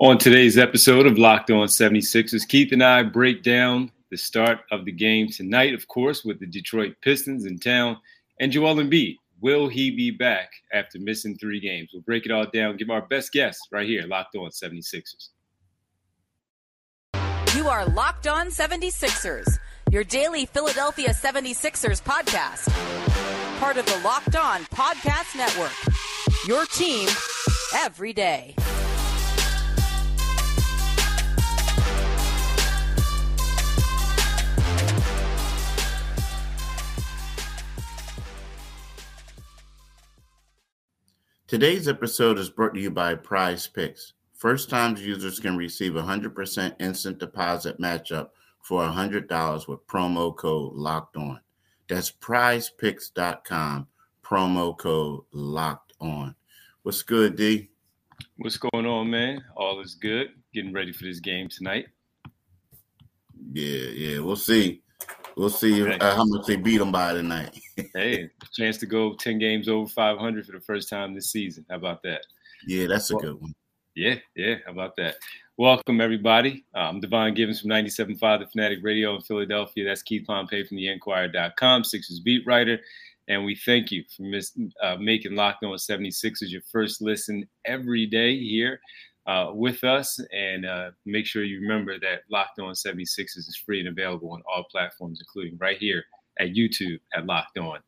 On today's episode of Locked On 76ers, Keith and I break down the start of the game tonight, of course, with the Detroit Pistons in town, and Joel Embiid. Will he be back after missing three games? We'll break it all down, give our best guess right here, Locked On 76ers. You are Locked On 76ers, your daily Philadelphia 76ers podcast. Part of the Locked On Podcast Network. Your team every day. Today's episode is brought to you by Prize Picks. First time users can receive a 100% instant deposit matchup for $100 with promo code locked on. That's prizepicks.com, promo code locked on. What's good, D? What's going on, man? All is good. Getting ready for this game tonight. Yeah, yeah, we'll see. We'll see uh, how much they beat them by tonight. hey, chance to go 10 games over 500 for the first time this season. How about that? Yeah, that's a well, good one. Yeah, yeah. How about that? Welcome, everybody. I'm Devon Givens from 97.5 The Fanatic Radio in Philadelphia. That's Keith Pompey from the Inquirer.com, Sixers beat writer. And we thank you for mis- uh, making Locked On 76ers your first listen every day here uh, with us. And uh, make sure you remember that Locked On 76ers is free and available on all platforms, including right here at YouTube at Locked On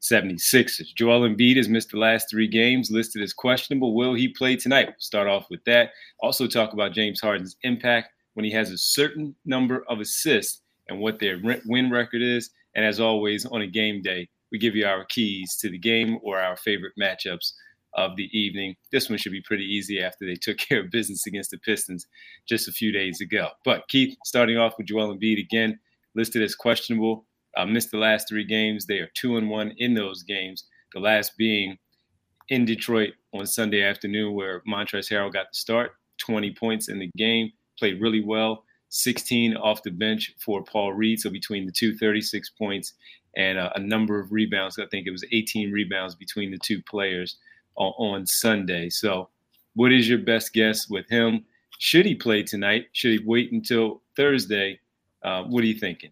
76ers. Joel Embiid has missed the last three games, listed as questionable. Will he play tonight? We'll start off with that. Also, talk about James Harden's impact when he has a certain number of assists and what their win record is. And as always, on a game day, we give you our keys to the game or our favorite matchups of the evening. This one should be pretty easy after they took care of business against the Pistons just a few days ago. But Keith, starting off with Joel Embiid again, listed as questionable. Uh, missed the last three games. They are two and one in those games. The last being in Detroit on Sunday afternoon, where Montrezl Harrell got the start, 20 points in the game, played really well. 16 off the bench for Paul Reed. So between the two, 36 points and uh, a number of rebounds. I think it was 18 rebounds between the two players on, on Sunday. So, what is your best guess with him? Should he play tonight? Should he wait until Thursday? Uh, what are you thinking?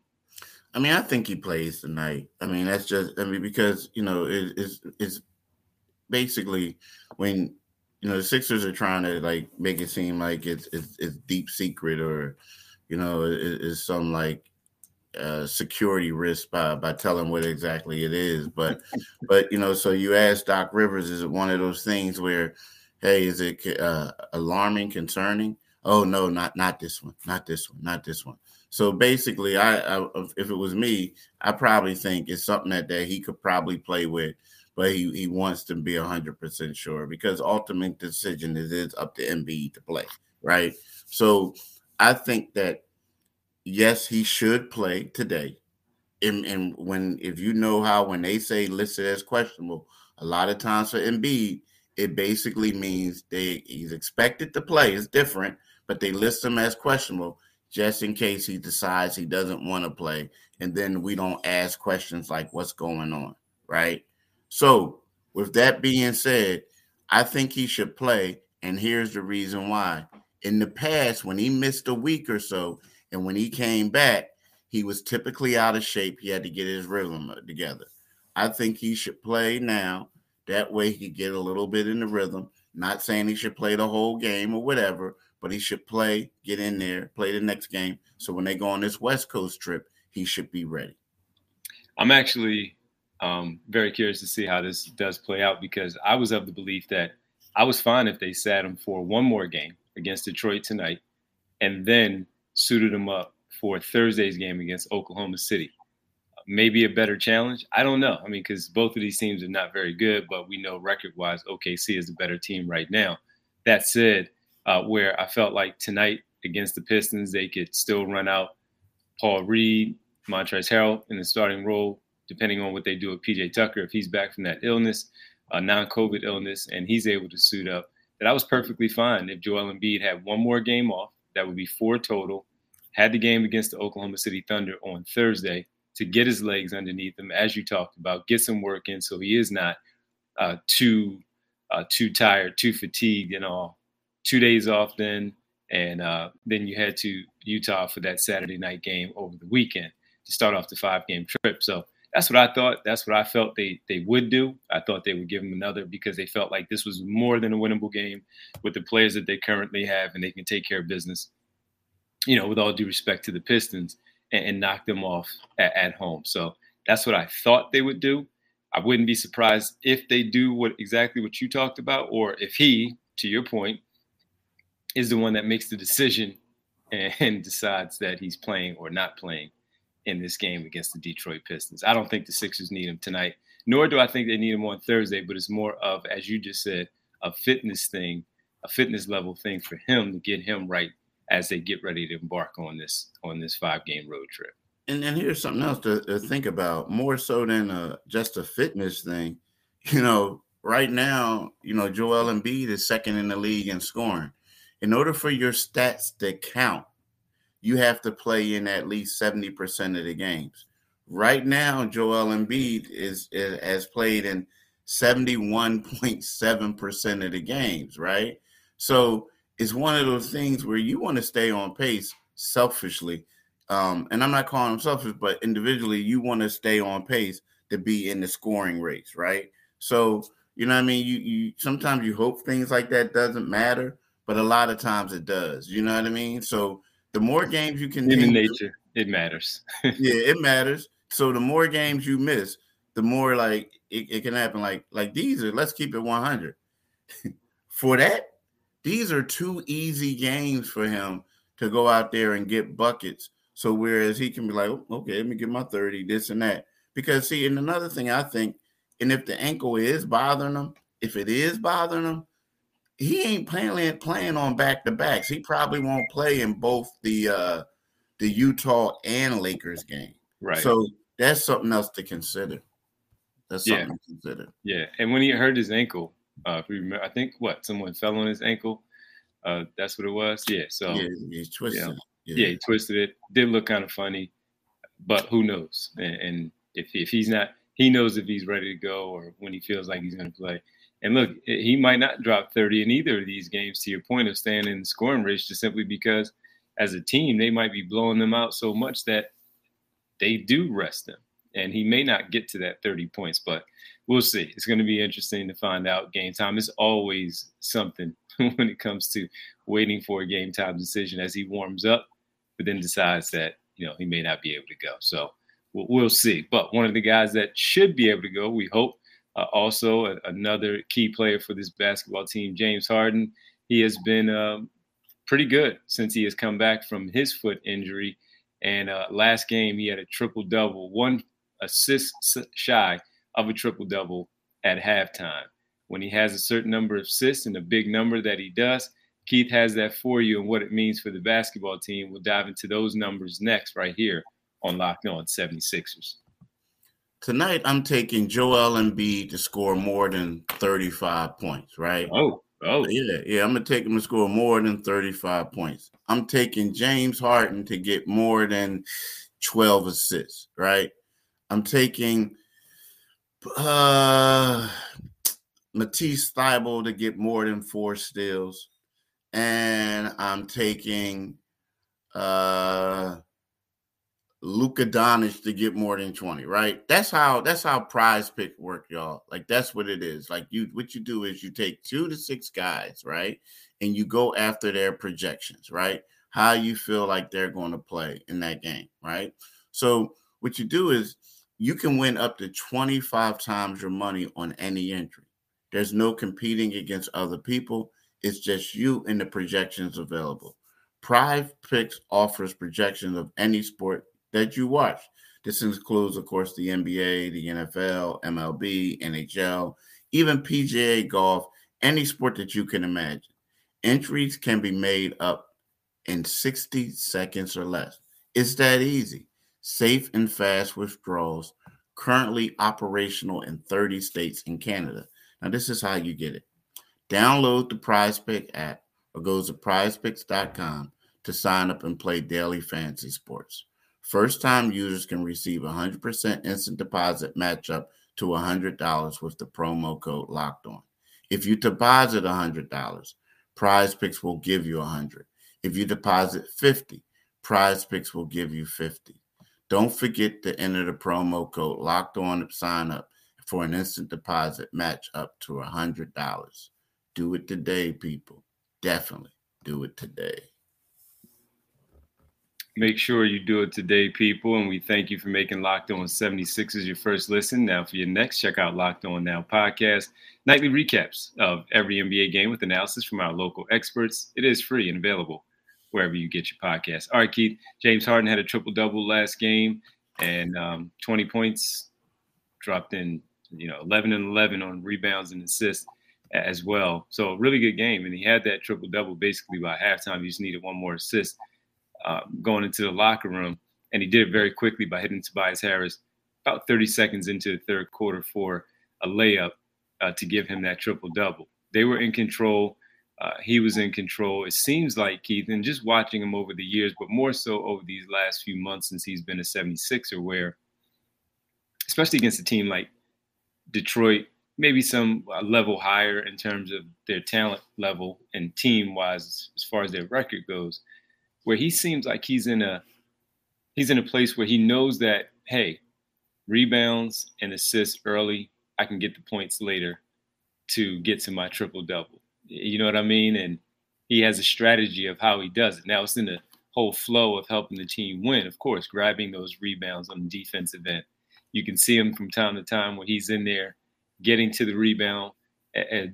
I mean, I think he plays tonight. I mean, that's just I mean because you know it, it's it's basically when you know the Sixers are trying to like make it seem like it's it's, it's deep secret or you know it, it's some like uh, security risk by by telling what exactly it is. But but you know, so you ask Doc Rivers, is it one of those things where, hey, is it uh, alarming, concerning? Oh no, not not this one, not this one, not this one. So basically, I, I if it was me, I probably think it's something that, that he could probably play with, but he, he wants to be hundred percent sure because ultimate decision is it's up to Embiid to play, right? So I think that yes, he should play today. And, and when if you know how when they say listed as questionable, a lot of times for Embiid, it basically means they he's expected to play. It's different, but they list him as questionable just in case he decides he doesn't want to play, and then we don't ask questions like what's going on, right? So, with that being said, I think he should play, and here's the reason why. In the past, when he missed a week or so, and when he came back, he was typically out of shape. He had to get his rhythm uh, together. I think he should play now. That way he could get a little bit in the rhythm. Not saying he should play the whole game or whatever, but he should play, get in there, play the next game. So when they go on this West Coast trip, he should be ready. I'm actually um, very curious to see how this does play out because I was of the belief that I was fine if they sat him for one more game against Detroit tonight and then suited him up for Thursday's game against Oklahoma City. Maybe a better challenge. I don't know. I mean, because both of these teams are not very good, but we know record wise, OKC is the better team right now. That said, uh, where I felt like tonight against the Pistons, they could still run out Paul Reed, Montrezl Harrell in the starting role, depending on what they do with PJ Tucker. If he's back from that illness, a non COVID illness, and he's able to suit up, that I was perfectly fine if Joel Embiid had one more game off that would be four total. Had the game against the Oklahoma City Thunder on Thursday to get his legs underneath him, as you talked about, get some work in, so he is not uh, too uh, too tired, too fatigued, and all. Two days off, then and uh, then you head to Utah for that Saturday night game over the weekend to start off the five game trip. So that's what I thought. That's what I felt they they would do. I thought they would give him another because they felt like this was more than a winnable game with the players that they currently have, and they can take care of business. You know, with all due respect to the Pistons, and, and knock them off at, at home. So that's what I thought they would do. I wouldn't be surprised if they do what exactly what you talked about, or if he, to your point, is the one that makes the decision and decides that he's playing or not playing in this game against the Detroit Pistons. I don't think the Sixers need him tonight, nor do I think they need him on Thursday, but it's more of, as you just said, a fitness thing, a fitness level thing for him to get him right as they get ready to embark on this on this five game road trip. And then here's something else to, to think about, more so than a, just a fitness thing. You know, right now, you know, Joel Embiid is second in the league in scoring. In order for your stats to count, you have to play in at least 70% of the games. Right now, Joel Embiid is, is has played in 71.7% of the games, right? So it's one of those things where you want to stay on pace selfishly. Um, and I'm not calling them selfish, but individually, you want to stay on pace to be in the scoring race, right? So, you know what I mean? You you sometimes you hope things like that doesn't matter, but a lot of times it does. You know what I mean? So the more games you can in nature, it matters. yeah, it matters. So the more games you miss, the more like it, it can happen. Like like these are let's keep it 100. for that, these are two easy games for him to go out there and get buckets. So whereas he can be like, oh, okay, let me get my 30, this and that. Because see, and another thing I think, and if the ankle is bothering him, if it is bothering him, he ain't playing playing on back to backs. He probably won't play in both the uh the Utah and Lakers game. Right. So that's something else to consider. That's something yeah. to consider. Yeah. And when he hurt his ankle, uh if you remember, I think what someone fell on his ankle. Uh that's what it was. Yeah. So yeah, he twisted you know, yeah. yeah. he twisted it. Did look kind of funny, but who knows? And, and if if he's not he knows if he's ready to go or when he feels like he's gonna play. And look, he might not drop 30 in either of these games to your point of staying in the scoring race just simply because as a team, they might be blowing them out so much that they do rest them. And he may not get to that 30 points, but we'll see. It's going to be interesting to find out. Game time is always something when it comes to waiting for a game time decision as he warms up, but then decides that, you know, he may not be able to go. So we'll, we'll see. But one of the guys that should be able to go, we hope, uh, also, a, another key player for this basketball team, James Harden. He has been uh, pretty good since he has come back from his foot injury. And uh, last game, he had a triple double, one assist shy of a triple double at halftime. When he has a certain number of assists and a big number that he does, Keith has that for you and what it means for the basketball team. We'll dive into those numbers next, right here on Locked On 76ers. Tonight, I'm taking Joel Embiid to score more than 35 points, right? Oh, oh. Yeah, yeah. I'm going to take him to score more than 35 points. I'm taking James Harden to get more than 12 assists, right? I'm taking uh, Matisse Thybulle to get more than four steals. And I'm taking uh, Luka to get more than 20, right? That's how that's how prize pick work, y'all. Like that's what it is. Like you what you do is you take two to six guys, right? And you go after their projections, right? How you feel like they're going to play in that game, right? So what you do is you can win up to 25 times your money on any entry. There's no competing against other people. It's just you and the projections available. Prize Picks offers projections of any sport that you watch. This includes, of course, the NBA, the NFL, MLB, NHL, even PGA golf, any sport that you can imagine. Entries can be made up in 60 seconds or less. It's that easy. Safe and fast withdrawals, currently operational in 30 states and Canada. Now, this is how you get it. Download the Prize app or go to prizepicks.com to sign up and play daily fantasy sports. First time users can receive 100% instant deposit match up to $100 with the promo code locked on. If you deposit $100, prize picks will give you 100. If you deposit 50, Prize Picks will give you 50. Don't forget to enter the promo code locked on to sign up for an instant deposit match up to a $100. Do it today, people. Definitely do it today. Make sure you do it today, people. And we thank you for making Locked On 76ers your first listen. Now, for your next, check out Locked On Now podcast, nightly recaps of every NBA game with analysis from our local experts. It is free and available wherever you get your podcast. All right, Keith. James Harden had a triple double last game and um, 20 points, dropped in, you know, 11 and 11 on rebounds and assists as well. So, a really good game. And he had that triple double basically by halftime. He just needed one more assist uh, going into the locker room. And he did it very quickly by hitting Tobias Harris about 30 seconds into the third quarter for a layup uh, to give him that triple double. They were in control. Uh, he was in control. It seems like Keith, and just watching him over the years, but more so over these last few months since he's been a 76er, where, especially against a team like Detroit, maybe some uh, level higher in terms of their talent level and team wise as far as their record goes where he seems like he's in a he's in a place where he knows that hey, rebounds and assists early, I can get the points later to get to my triple double. You know what I mean? And he has a strategy of how he does it. Now it's in the whole flow of helping the team win, of course, grabbing those rebounds on the defensive end. You can see him from time to time when he's in there getting to the rebound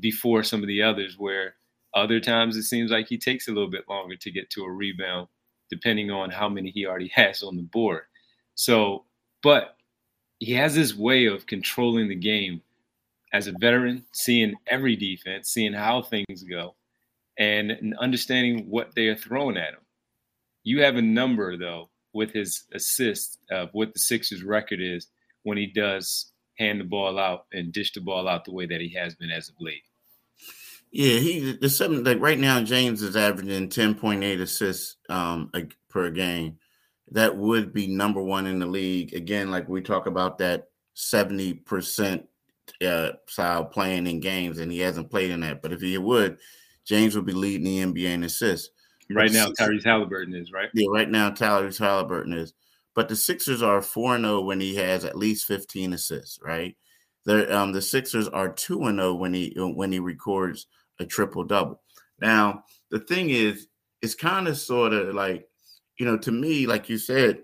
before some of the others where other times it seems like he takes a little bit longer to get to a rebound, depending on how many he already has on the board. So, but he has this way of controlling the game as a veteran, seeing every defense, seeing how things go, and understanding what they are throwing at him. You have a number though with his assists of what the Sixers record is when he does hand the ball out and dish the ball out the way that he has been as of late. Yeah, he the seven like right now James is averaging 10.8 assists um per game. That would be number one in the league. Again, like we talk about that 70% uh style playing in games, and he hasn't played in that. But if he would, James would be leading the NBA in assists. Right now, Tyrese Halliburton is, right? Yeah, right now Tyrese Halliburton is. But the Sixers are 4-0 when he has at least 15 assists, right? The um the Sixers are 2 0 when he when he records a triple double. Now, the thing is, it's kind of sort of like, you know, to me, like you said,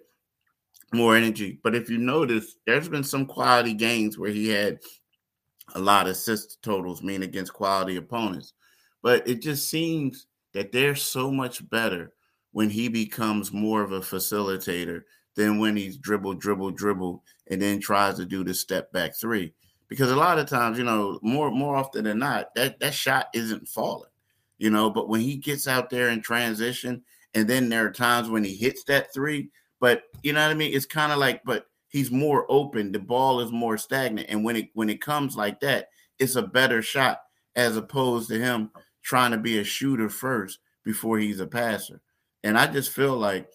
more energy. But if you notice, there's been some quality games where he had a lot of assist totals, mean against quality opponents. But it just seems that they're so much better when he becomes more of a facilitator than when he's dribble, dribble, dribble, and then tries to do the step back three because a lot of times, you know, more more often than not, that that shot isn't falling, you know. But when he gets out there in transition, and then there are times when he hits that three, but you know what I mean. It's kind of like, but he's more open. The ball is more stagnant, and when it when it comes like that, it's a better shot as opposed to him trying to be a shooter first before he's a passer. And I just feel like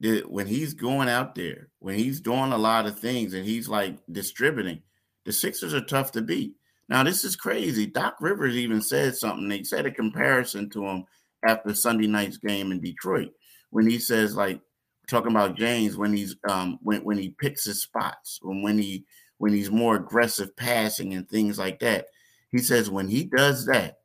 that when he's going out there, when he's doing a lot of things, and he's like distributing the Sixers are tough to beat. Now, this is crazy. Doc Rivers even said something. He said a comparison to him after Sunday night's game in Detroit when he says, like, talking about James when he's um when, when he picks his spots, when when he when he's more aggressive passing and things like that. He says when he does that,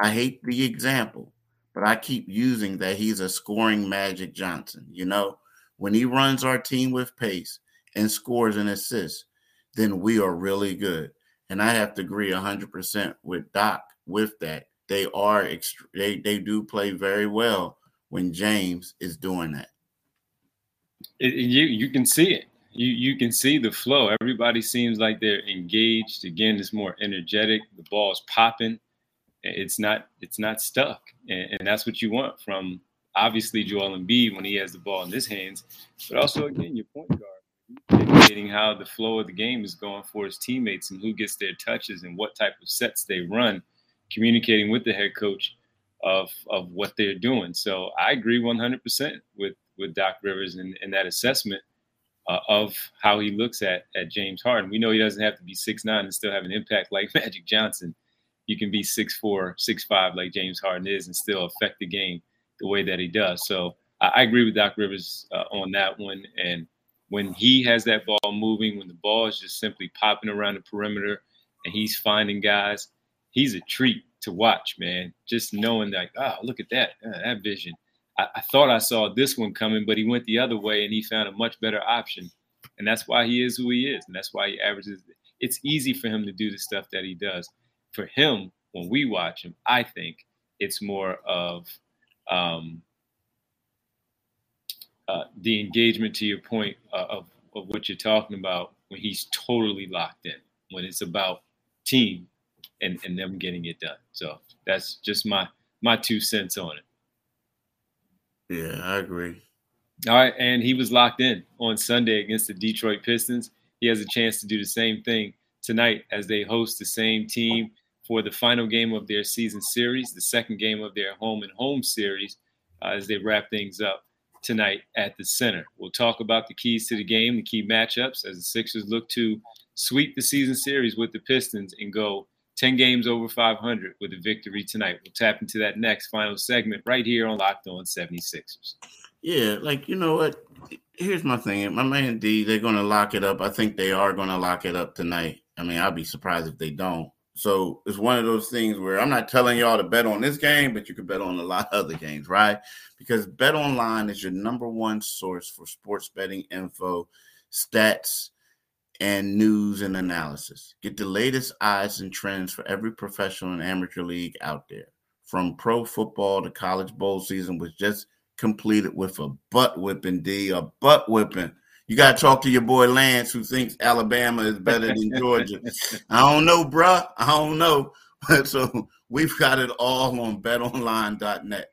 I hate the example, but I keep using that he's a scoring Magic Johnson. You know, when he runs our team with pace and scores and assists, then we are really good. And I have to agree 100% with Doc with that. They are ext- they they do play very well when James is doing that. It, you you can see it. You you can see the flow. Everybody seems like they're engaged. Again, it's more energetic. The ball's popping. It's not it's not stuck, and, and that's what you want from obviously Joel Embiid when he has the ball in his hands, but also again your point guard dictating how the flow of the game is going for his teammates and who gets their touches and what type of sets they run, communicating with the head coach of of what they're doing. So I agree 100% with with Doc Rivers and, that assessment uh, of how he looks at at James Harden. We know he doesn't have to be six nine and still have an impact like Magic Johnson. You can be six four, six five like James Harden is and still affect the game the way that he does. So I, I agree with Doc Rivers uh, on that one. And when he has that ball moving, when the ball is just simply popping around the perimeter and he's finding guys, he's a treat to watch, man. Just knowing that, oh, look at that, uh, that vision. I, I, thought I saw this one coming, but he went the other way and he found a much better option. And that's why he is who he is. And that's why he averages. It's easy for him to do the stuff that he does. For him, when we watch him, I think it's more of um, uh, the engagement to your point uh, of, of what you're talking about when he's totally locked in, when it's about team and, and them getting it done. So that's just my my two cents on it. Yeah, I agree. All right, and he was locked in on Sunday against the Detroit Pistons. He has a chance to do the same thing tonight as they host the same team for the final game of their season series, the second game of their home and home series, uh, as they wrap things up tonight at the center. We'll talk about the keys to the game, the key matchups as the Sixers look to sweep the season series with the Pistons and go 10 games over 500 with a victory tonight. We'll tap into that next final segment right here on Locked On 76ers. Yeah, like, you know what? Here's my thing. My man D, they're going to lock it up. I think they are going to lock it up tonight. I mean, I'll be surprised if they don't. So it's one of those things where I'm not telling y'all to bet on this game, but you can bet on a lot of other games, right? Because Bet Online is your number one source for sports betting info, stats, and news and analysis. Get the latest odds and trends for every professional and amateur league out there. From pro football to college bowl season was just completed with a butt whipping, D, a butt whipping. You got to talk to your boy Lance, who thinks Alabama is better than Georgia. I don't know, bruh. I don't know. so we've got it all on betonline.net.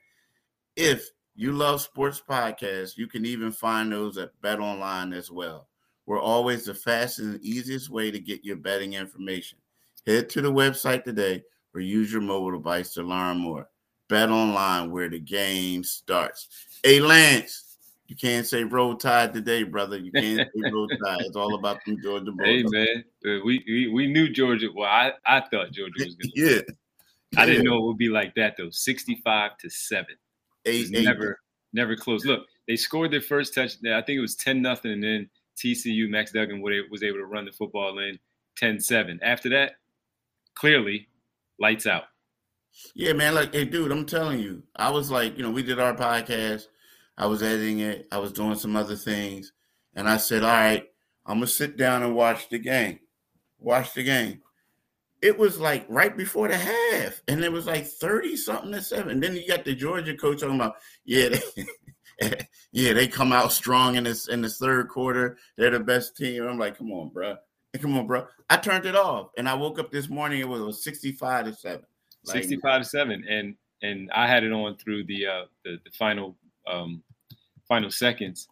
If you love sports podcasts, you can even find those at BetOnline as well. We're always the fastest and easiest way to get your betting information. Head to the website today or use your mobile device to learn more. Bet online where the game starts. Hey, Lance, you can't say roll tide today, brother. You can't say roll tide. It's all about them Georgia boys. Hey, man, uh, we, we, we knew Georgia. Well, I, I thought Georgia was going to. yeah. I didn't know it would be like that though. Sixty-five to seven. Eight, eight. Never, never close. Look, they scored their first touchdown. I think it was ten nothing, and then TCU, Max Duggan was able to run the football in 10-7. After that, clearly, lights out. Yeah, man. Like, hey, dude, I'm telling you, I was like, you know, we did our podcast. I was editing it. I was doing some other things, and I said, all right, I'm gonna sit down and watch the game. Watch the game. It was like right before the half, and it was like 30 something to seven. Then you got the Georgia coach talking about, yeah, yeah, they come out strong in this in this third quarter. They're the best team. I'm like, come on, bro. Come on, bro. I turned it off, and I woke up this morning. It was, it was 65 to seven. Like, 65 to seven, and and I had it on through the uh the, the final um final seconds.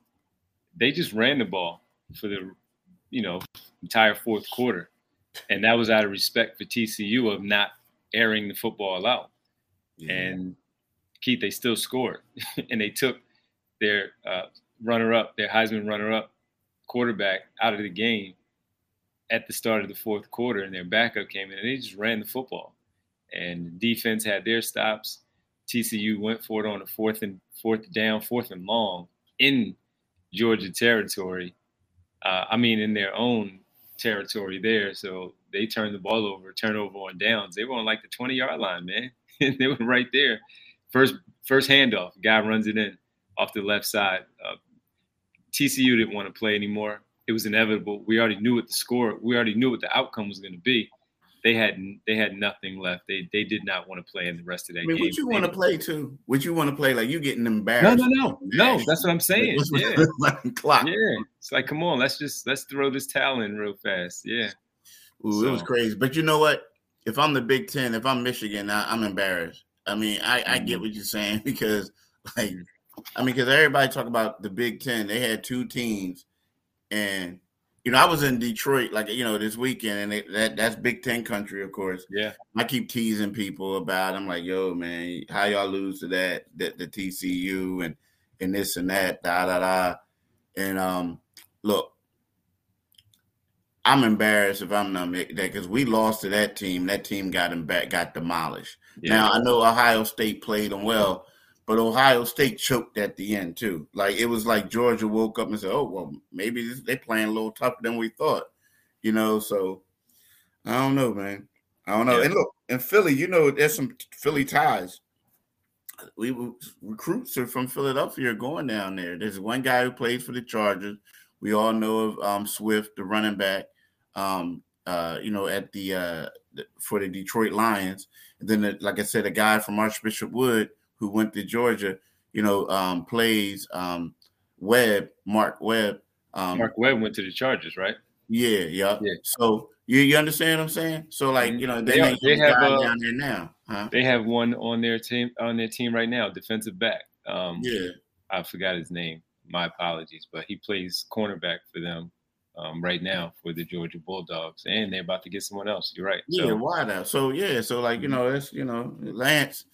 They just ran the ball for the you know entire fourth quarter, and that was out of respect for TCU of not airing the football out. Yeah. And Keith, they still scored, and they took their uh, runner-up, their Heisman runner-up quarterback out of the game at the start of the fourth quarter, and their backup came in and they just ran the football. And defense had their stops. TCU went for it on a fourth and fourth down, fourth and long in Georgia territory. Uh, I mean, in their own territory there. So they turned the ball over, turnover on downs. They were on like the 20 yard line, man. they were right there. First first handoff, guy runs it in off the left side. Uh, TCU didn't want to play anymore. It was inevitable. We already knew what the score. We already knew what the outcome was going to be. They had they had nothing left. They they did not want to play in the rest of that I mean, game. Would you want to play too? Would you want to play like you getting embarrassed? No, no, no, no. That's what I'm saying. Yeah. clock. Yeah, it's like come on, let's just let's throw this towel in real fast. Yeah. Ooh, so. it was crazy. But you know what? If I'm the Big Ten, if I'm Michigan, I, am embarrassed. I mean, I, I get mm-hmm. what you're saying because like I mean, because everybody talk about the Big Ten. They had two teams, and you know, I was in Detroit, like you know, this weekend, and it, that that's Big Ten country, of course. Yeah, I keep teasing people about. I'm like, yo, man, how y'all lose to that, that the TCU and and this and that, da da da, and um, look. I'm embarrassed if I'm not that because we lost to that team. That team got him back, got demolished. Yeah. Now I know Ohio State played them well, but Ohio State choked at the end too. Like it was like Georgia woke up and said, "Oh well, maybe this, they playing a little tougher than we thought," you know. So I don't know, man. I don't know. Yeah. And look, in Philly, you know, there's some Philly ties. We recruits are from Philadelphia are going down there. There's one guy who plays for the Chargers. We all know of um, Swift, the running back. Um, uh, you know, at the uh, for the Detroit Lions. And then, the, like I said, a guy from Archbishop Wood who went to Georgia, you know, um, plays um, Webb, Mark Webb. Um, Mark Webb went to the Chargers, right? Yeah, yeah. yeah. So you, you understand what I'm saying? So like you know they, they, they have uh, down there now. Huh? They have one on their team on their team right now, defensive back. Um, yeah, I forgot his name. My apologies, but he plays cornerback for them um, right now for the Georgia Bulldogs, and they're about to get someone else. You're right. Yeah, so, why now? So yeah, so like you know, that's you know, Lance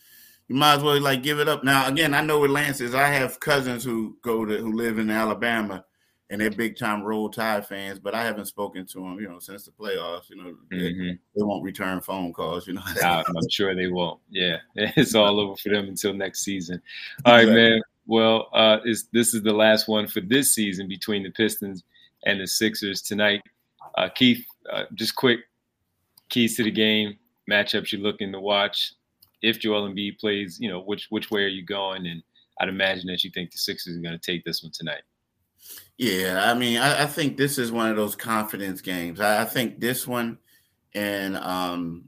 you might as well like give it up. Now, again, I know what Lance is. I have cousins who go to who live in Alabama, and they're big time Roll Tide fans. But I haven't spoken to them, you know, since the playoffs. You know, mm-hmm. they, they, won't return phone calls. You know, I'm sure they won't. Yeah, it's all over for them until next season. All right, exactly. man. Well, uh, is this is the last one for this season between the Pistons and the Sixers tonight. Uh, Keith, uh, just quick keys to the game matchups you're looking to watch if Joel Embiid plays, you know, which which way are you going? And I'd imagine that you think the Sixers are going to take this one tonight. Yeah, I mean, I, I, think this is one of those confidence games. I, I think this one and um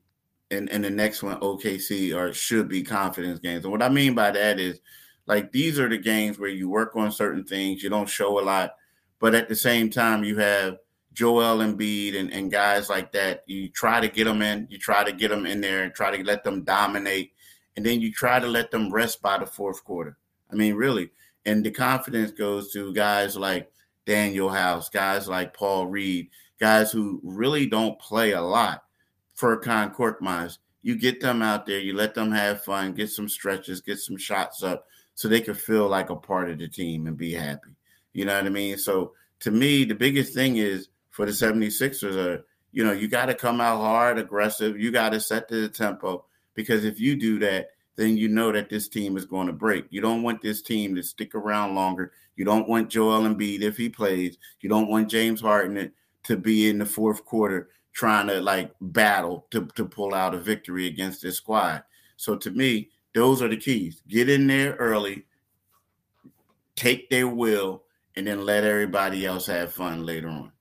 and, and the next one, OKC, or should be confidence games. And what I mean by that is like these are the games where you work on certain things, you don't show a lot, but at the same time you have Joel Embiid and, and guys like that. You try to get them in, you try to get them in there and try to let them dominate. And then you try to let them rest by the fourth quarter. I mean, really. And the confidence goes to guys like Danuel House, guys like Paul Reed, guys who really don't play a lot. Furkan Korkmaz. You get them out there, you let them have fun, get some stretches, get some shots up so they can feel like a part of the team and be happy. You know what I mean? So to me, the biggest thing is for the 76ers are, you know, you got to come out hard, aggressive. You got to set the tempo because if you do that, then you know that this team is going to break. You don't want this team to stick around longer. You don't want Joel Embiid if he plays. You don't want James Harden to be in the fourth quarter trying to like battle to, to pull out a victory against this squad. So to me, those are the keys. Get in there early, take their will, and then let everybody else have fun later on.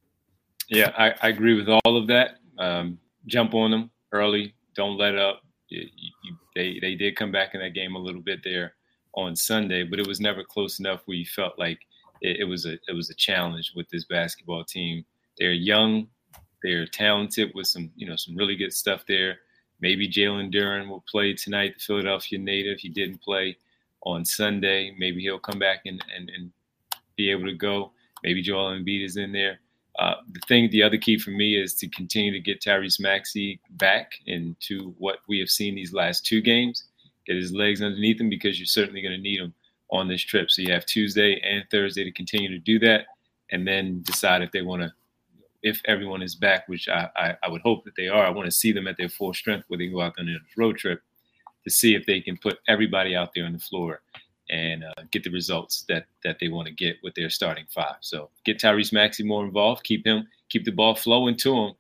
Yeah, I, I agree with all of that. Um, jump on them early. Don't let up. You, you, they they did come back in that game a little bit there on Sunday, but it was never close enough where you felt like it, it was a it was a challenge with this basketball team. They're young, they're talented with some you know some really good stuff there. Maybe Jalen Duren will play tonight, the Philadelphia native. He didn't play on Sunday. Maybe he'll come back and, and, and be able to go. Maybe Joel Embiid is in there. Uh, the thing, the other key for me is to continue to get Tyrese Maxey back into what we have seen these last two games. Get his legs underneath him because you're certainly going to need him on this trip. So you have Tuesday and Thursday to continue to do that, and then decide if they want to, if everyone is back, which I, I, I would hope that they are. I want to see them at their full strength when they go out on this road trip to see if they can put everybody out there on the floor and uh, get the results that that they want to get with their starting five. So get Tyrese Maxey more involved, keep him, keep the ball flowing to him,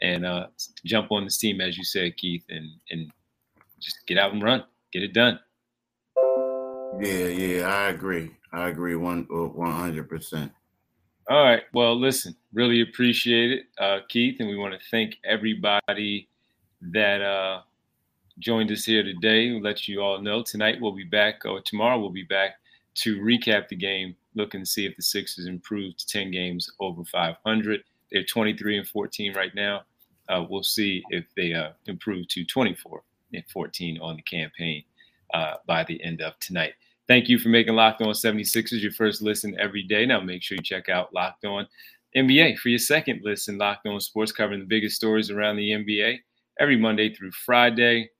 and uh, jump on this team as you said, Keith, and and just get out and run, get it done. Yeah, yeah, I agree. I agree one uh, one hundred percent. All right. Well, listen, really appreciate it, uh, Keith, and we want to thank everybody that uh, joined us here today. We'll let you all know tonight we'll be back, or tomorrow we'll be back to recap the game, looking to see if the Sixers improved to 10 games over 500. They're 23 and 14 right now. Uh, we'll see if they uh, improve to 24 and 14 on the campaign uh, by the end of tonight. Thank you for making Locked On 76ers your first listen every day. Now make sure you check out Locked On NBA for your second listen. Locked On Sports covering the biggest stories around the NBA every Monday through Friday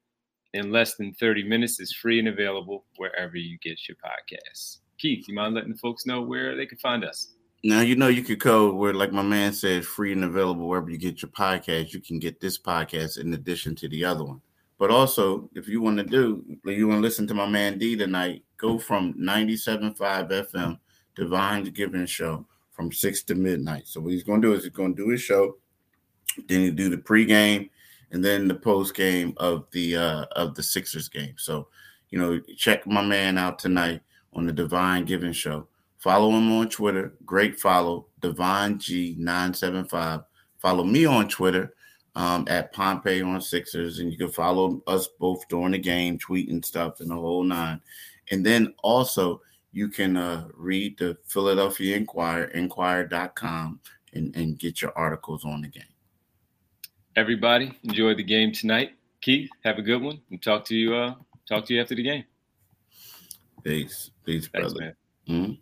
in less than 30 minutes is free and available wherever you get your podcasts. Keith, you mind letting the folks know where they can find us? Now you know you could go where, like my man said, free and available wherever you get your podcast. You can get this podcast in addition to the other one. But also, if you want to do, you want to listen to my man D tonight, go from 97.5 FM, Devon Givens Show, from 6 to midnight. So what he's going to do is he's going to do his show, then he do the pregame, and then the post game of the uh of the Sixers game. So, you know, check my man out tonight on the Devon Givens Show. Follow him on Twitter. Great follow, Divine G975. Follow me on Twitter um, at Pompey on Sixers, and you can follow us both during the game, tweeting stuff and the whole nine. And then also you can uh, read the Philadelphia Inquirer, inquirer.com, and, and get your articles on the game. Everybody, enjoy the game tonight. Keith, have a good one, and talk to you. Uh, talk to you after the game. Thanks, peace, Thanks, brother. Mm-hmm.